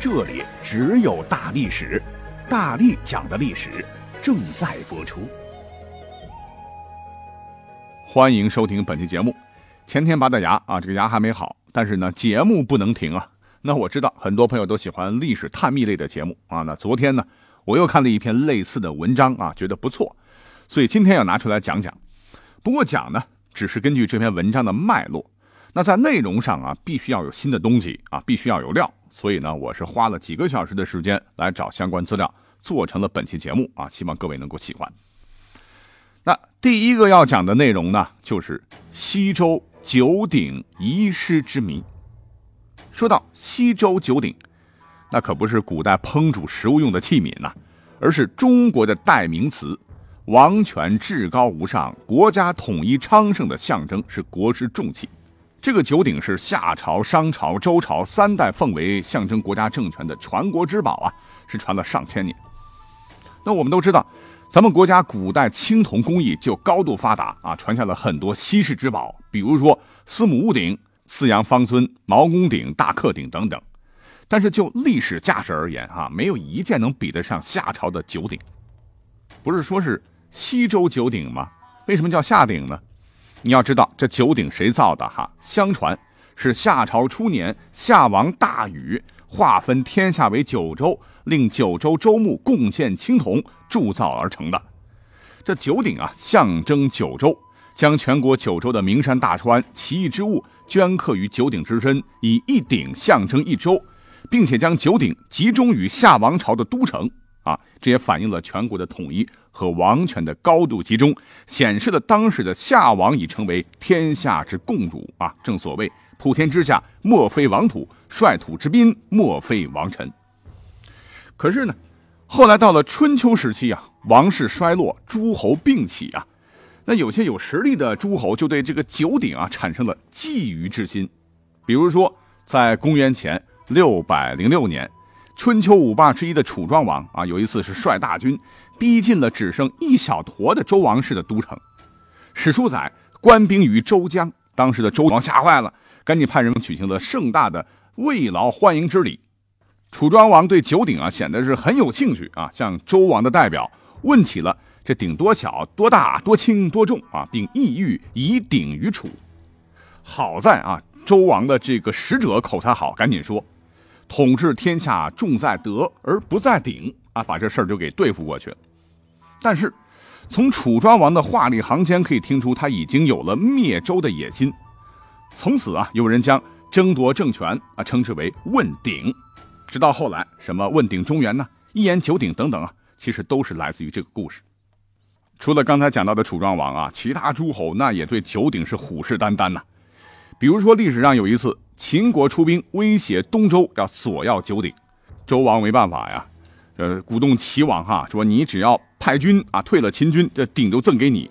这里只有大历史，大力讲的历史正在播出。欢迎收听本期节目。前天拔的牙啊，这个牙还没好，但是呢，节目不能停啊。那我知道很多朋友都喜欢历史探秘类的节目啊。那昨天呢，我又看了一篇类似的文章啊，觉得不错，所以今天要拿出来讲讲。不过讲呢，只是根据这篇文章的脉络。那在内容上啊，必须要有新的东西啊，必须要有料。所以呢，我是花了几个小时的时间来找相关资料，做成了本期节目啊，希望各位能够喜欢。那第一个要讲的内容呢，就是西周九鼎遗失之谜。说到西周九鼎，那可不是古代烹煮食物用的器皿呐，而是中国的代名词，王权至高无上、国家统一昌盛的象征，是国之重器。这个九鼎是夏朝、商朝、周朝三代奉为象征国家政权的传国之宝啊，是传了上千年。那我们都知道，咱们国家古代青铜工艺就高度发达啊，传下了很多稀世之宝，比如说司母戊鼎、四羊方尊、毛公鼎、大克鼎等等。但是就历史价值而言啊，没有一件能比得上夏朝的九鼎。不是说是西周九鼎吗？为什么叫夏鼎呢？你要知道这九鼎谁造的哈？相传是夏朝初年夏王大禹划分天下为九州，令九州州牧贡献青铜铸造而成的。这九鼎啊，象征九州，将全国九州的名山大川、奇异之物镌刻于九鼎之身，以一鼎象征一州，并且将九鼎集中于夏王朝的都城。啊，这也反映了全国的统一和王权的高度集中，显示了当时的夏王已成为天下之共主啊！正所谓普天之下莫非王土，率土之滨莫非王臣。可是呢，后来到了春秋时期啊，王室衰落，诸侯并起啊，那有些有实力的诸侯就对这个九鼎啊产生了觊觎之心。比如说，在公元前六百零六年。春秋五霸之一的楚庄王啊，有一次是率大军逼近了只剩一小坨的周王室的都城。史书载官兵于周江，当时的周王吓坏了，赶紧派人们举行了盛大的慰劳欢迎之礼。楚庄王对九鼎啊显得是很有兴趣啊，向周王的代表问起了这鼎多小、多大、多轻、多重啊，并意欲以鼎于楚。好在啊，周王的这个使者口才好，赶紧说。统治天下重在德而不在鼎啊，把这事儿就给对付过去了。但是，从楚庄王的话里行间可以听出，他已经有了灭周的野心。从此啊，有人将争夺政权啊称之为问鼎。直到后来，什么问鼎中原呢？一言九鼎等等啊，其实都是来自于这个故事。除了刚才讲到的楚庄王啊，其他诸侯那也对九鼎是虎视眈眈呐。比如说，历史上有一次，秦国出兵威胁东周，要索要九鼎，周王没办法呀，呃，鼓动齐王哈，说你只要派军啊，退了秦军，这鼎就赠给你。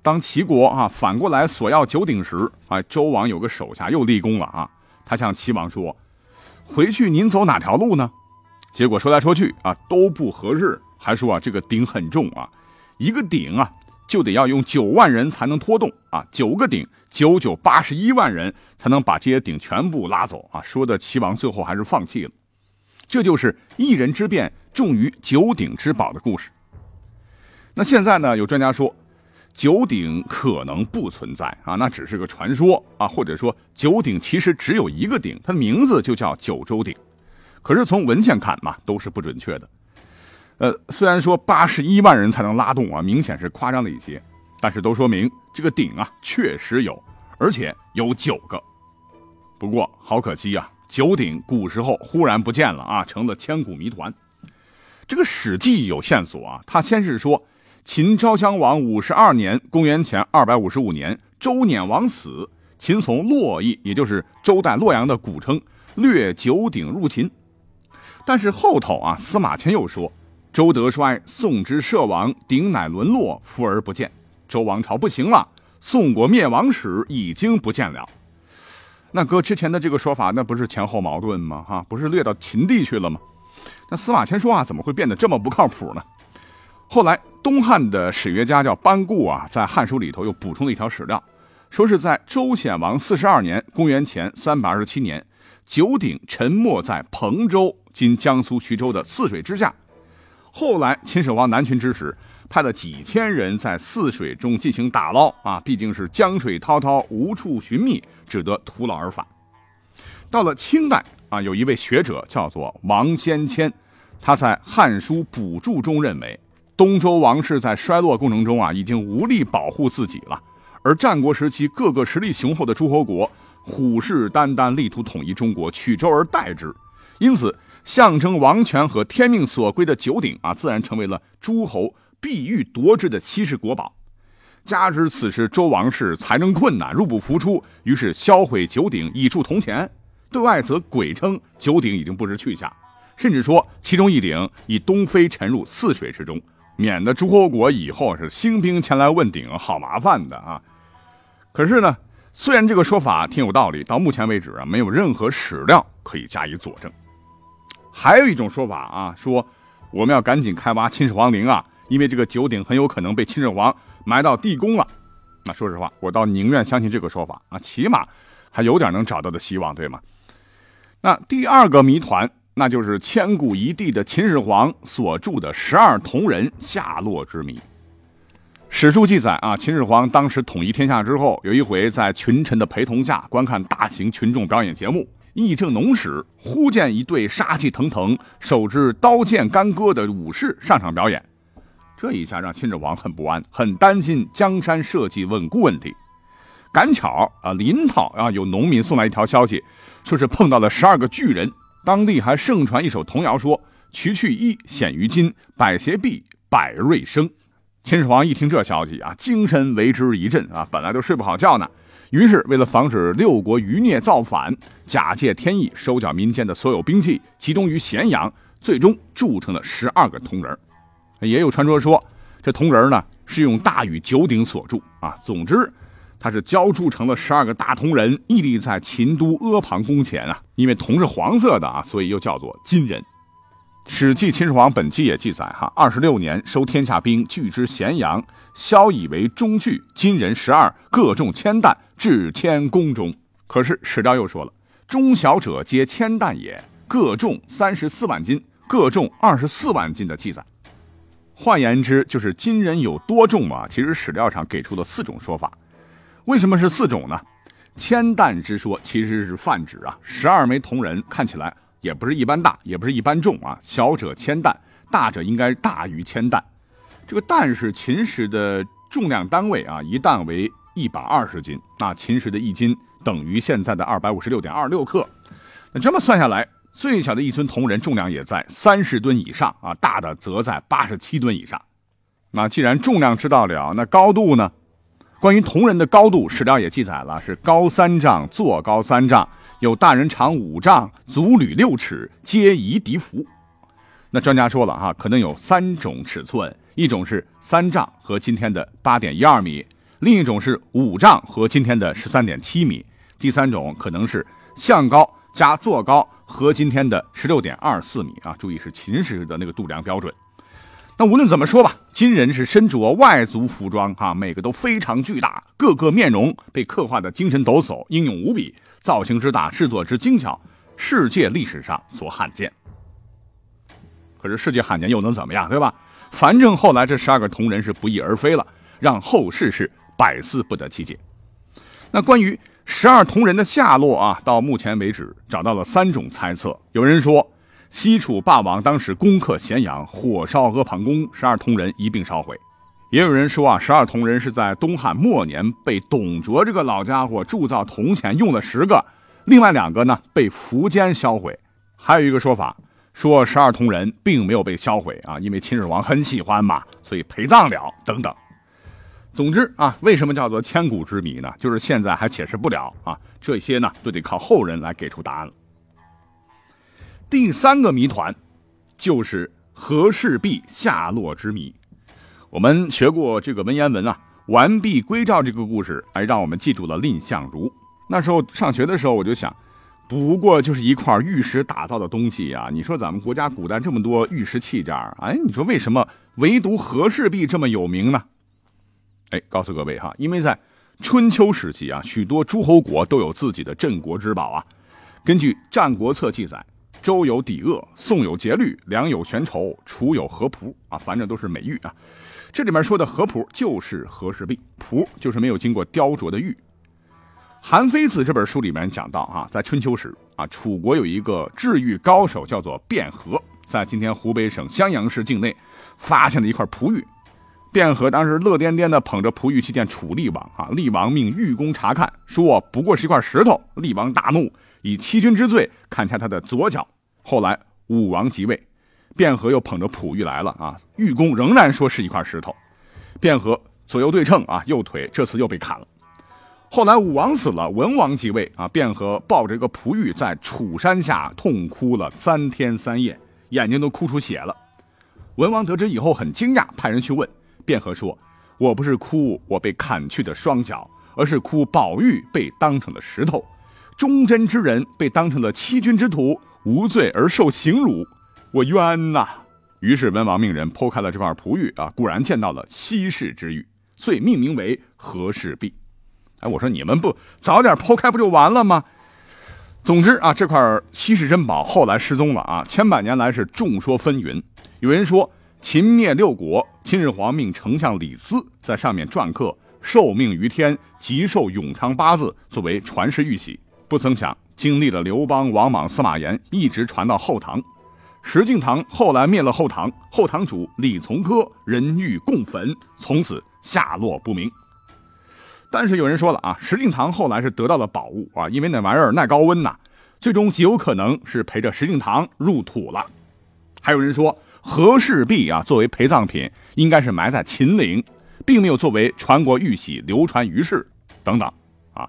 当齐国啊反过来索要九鼎时，啊，周王有个手下又立功了啊，他向齐王说：“回去您走哪条路呢？”结果说来说去啊都不合适，还说啊这个鼎很重啊，一个鼎啊。就得要用九万人才能拖动啊，九个鼎，九九八十一万人才能把这些鼎全部拉走啊！说的齐王最后还是放弃了。这就是一人之变重于九鼎之宝的故事。那现在呢，有专家说，九鼎可能不存在啊，那只是个传说啊，或者说九鼎其实只有一个鼎，它的名字就叫九州鼎。可是从文献看嘛，都是不准确的。呃，虽然说八十一万人才能拉动啊，明显是夸张了一些，但是都说明这个鼎啊确实有，而且有九个。不过好可惜啊，九鼎古时候忽然不见了啊，成了千古谜团。这个《史记》有线索啊，他先是说秦昭襄王五十二年（公元前二百五十五年），周辇王死，秦从洛邑，也就是周代洛阳的古称，掠九鼎入秦。但是后头啊，司马迁又说，周德衰，宋之社亡，鼎乃沦落，复而不见。周王朝不行了，宋国灭亡史已经不见了。那搁之前的这个说法，那不是前后矛盾吗？哈，不是略到秦地去了吗？那司马迁说话怎么会变得这么不靠谱呢？后来东汉的史学家叫班固啊，在《汉书》里头又补充了一条史料，说是在周显王四十二年（公元前三百二十七年）。九鼎沉没在彭州（今江苏徐州）的泗水之下。后来秦始皇南巡之时，派了几千人在泗水中进行打捞啊，毕竟是江水滔滔，无处寻觅，只得徒劳而返。到了清代啊，有一位学者叫做王先谦，他在《汉书补注》中认为，东周王室在衰落过程中啊，已经无力保护自己了，而战国时期各个实力雄厚的诸侯国。虎视眈眈，力图统一中国，取周而代之，因此象征王权和天命所归的九鼎啊，自然成为了诸侯必欲夺之的稀世国宝。加之此时周王室财政困难，入不敷出，于是销毁九鼎，以铸铜钱。对外则鬼称九鼎已经不知去向，甚至说其中一鼎以东飞沉入泗水之中，免得诸侯国以后是兴兵前来问鼎，好麻烦的啊。可是呢？虽然这个说法挺有道理，到目前为止啊，没有任何史料可以加以佐证。还有一种说法啊，说我们要赶紧开挖秦始皇陵啊，因为这个九鼎很有可能被秦始皇埋到地宫了。那说实话，我倒宁愿相信这个说法啊，起码还有点能找到的希望，对吗？那第二个谜团，那就是千古一帝的秦始皇所著的《十二铜人》下落之谜。史书记载啊，秦始皇当时统一天下之后，有一回在群臣的陪同下观看大型群众表演节目，议政农时，忽见一对杀气腾腾、手持刀剑干戈的武士上场表演，这一下让秦始皇很不安，很担心江山社稷稳固问题。赶巧啊，临洮啊有农民送来一条消息，说是碰到了十二个巨人，当地还盛传一首童谣，说“渠去一显于金，百邪避，百瑞生”。秦始皇一听这消息啊，精神为之一振啊，本来都睡不好觉呢。于是为了防止六国余孽造反，假借天意收缴民间的所有兵器，集中于咸阳，最终铸成了十二个铜人。也有传说说，这铜人呢是用大禹九鼎所铸啊。总之，他是浇铸成了十二个大铜人，屹立在秦都阿房宫前啊。因为铜是黄色的啊，所以又叫做金人。《史记·秦始皇本纪》也记载：哈，二十六年收天下兵，聚之咸阳，萧以为中具，金人十二，各重千担，至千宫中。可是史料又说了，中小者皆千担也，各重三十四万斤，各重二十四万斤的记载。换言之，就是金人有多重啊？其实史料上给出了四种说法。为什么是四种呢？千担之说其实是泛指啊，十二枚铜人看起来。也不是一般大，也不是一般重啊，小者千担，大者应该大于千担。这个担是秦时的重量单位啊，一担为一百二十斤，那秦时的一斤等于现在的二百五十六点二六克。那这么算下来，最小的一尊铜人重量也在三十吨以上啊，大的则在八十七吨以上。那既然重量知道了，那高度呢？关于铜人的高度，史料也记载了，是高三丈，坐高三丈。有大人长五丈，足履六尺，皆宜敌服。那专家说了哈，可能有三种尺寸：一种是三丈和今天的八点一二米，另一种是五丈和今天的十三点七米，第三种可能是向高加坐高和今天的十六点二四米啊。注意是秦时的那个度量标准。那无论怎么说吧，金人是身着外族服装啊，每个都非常巨大，各个面容被刻画的精神抖擞，英勇无比。造型之大，制作之精巧，世界历史上所罕见。可是世界罕见又能怎么样，对吧？反正后来这十二个铜人是不翼而飞了，让后世是百思不得其解。那关于十二铜人的下落啊，到目前为止找到了三种猜测。有人说，西楚霸王当时攻克咸阳，火烧阿房宫，十二铜人一并烧毁。也有人说啊，十二铜人是在东汉末年被董卓这个老家伙铸造铜钱用了十个，另外两个呢被苻坚销毁。还有一个说法说十二铜人并没有被销毁啊，因为秦始皇很喜欢嘛，所以陪葬了等等。总之啊，为什么叫做千古之谜呢？就是现在还解释不了啊，这些呢都得靠后人来给出答案了。第三个谜团就是和氏璧下落之谜。我们学过这个文言文啊，“完璧归赵”这个故事，哎，让我们记住了蔺相如。那时候上学的时候，我就想，不过就是一块玉石打造的东西呀。你说咱们国家古代这么多玉石器件，哎，你说为什么唯独和氏璧这么有名呢？哎，告诉各位哈，因为在春秋时期啊，许多诸侯国都有自己的镇国之宝啊。根据《战国策》记载，周有砥箌，宋有节律，梁有悬绸，楚有合蒲啊，反正都是美玉啊。这里面说的合蒲就是和氏璧，蒲就是没有经过雕琢的玉。《韩非子》这本书里面讲到啊，在春秋时啊，楚国有一个制玉高手叫做卞和，在今天湖北省襄阳市境内发现了一块璞玉。卞和当时乐颠颠的捧着璞玉去见楚厉王啊，厉王命玉工查看，说不过是一块石头。厉王大怒，以欺君之罪砍下他的左脚。后来武王即位。卞和又捧着璞玉来了啊！玉工仍然说是一块石头。卞和左右对称啊，右腿这次又被砍了。后来武王死了，文王即位啊，卞和抱着一个璞玉在楚山下痛哭了三天三夜，眼睛都哭出血了。文王得知以后很惊讶，派人去问卞和说：“我不是哭我被砍去的双脚，而是哭宝玉被当成了石头，忠贞之人被当成了欺君之徒，无罪而受刑辱。”我冤呐！于是文王命人剖开了这块璞玉啊，果然见到了稀世之玉，遂命名为和氏璧。哎，我说你们不早点剖开不就完了吗？总之啊，这块稀世珍宝后来失踪了啊，千百年来是众说纷纭。有人说秦灭六国，秦始皇命丞相李斯在上面篆刻“受命于天，即受永昌”八字作为传世玉玺。不曾想，经历了刘邦、王莽、司马炎，一直传到后唐。石敬瑭后来灭了后唐，后唐主李从珂人欲供坟，从此下落不明。但是有人说了啊，石敬瑭后来是得到了宝物啊，因为那玩意儿耐高温呐，最终极有可能是陪着石敬瑭入土了。还有人说和氏璧啊，作为陪葬品，应该是埋在秦陵，并没有作为传国玉玺流传于世。等等啊，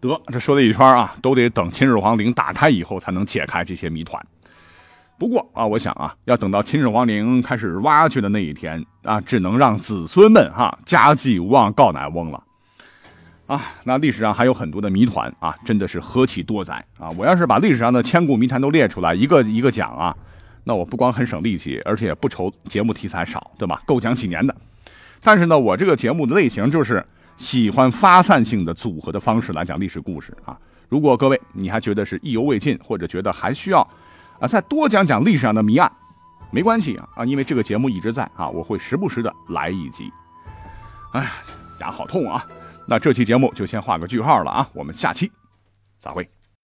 得这说了一圈啊，都得等秦始皇陵打开以后才能解开这些谜团。不过啊，我想啊，要等到秦始皇陵开始挖掘的那一天啊，只能让子孙们哈家祭无忘告乃翁了。啊，那历史上还有很多的谜团啊，真的是何其多哉啊！我要是把历史上的千古谜团都列出来，一个一个讲啊，那我不光很省力气，而且不愁节目题材少，对吧？够讲几年的。但是呢，我这个节目的类型就是喜欢发散性的组合的方式来讲历史故事啊。如果各位你还觉得是意犹未尽，或者觉得还需要。啊，再多讲讲历史上的谜案，没关系啊啊，因为这个节目一直在啊，我会时不时的来一集。哎呀，牙好痛啊！那这期节目就先画个句号了啊，我们下期再会。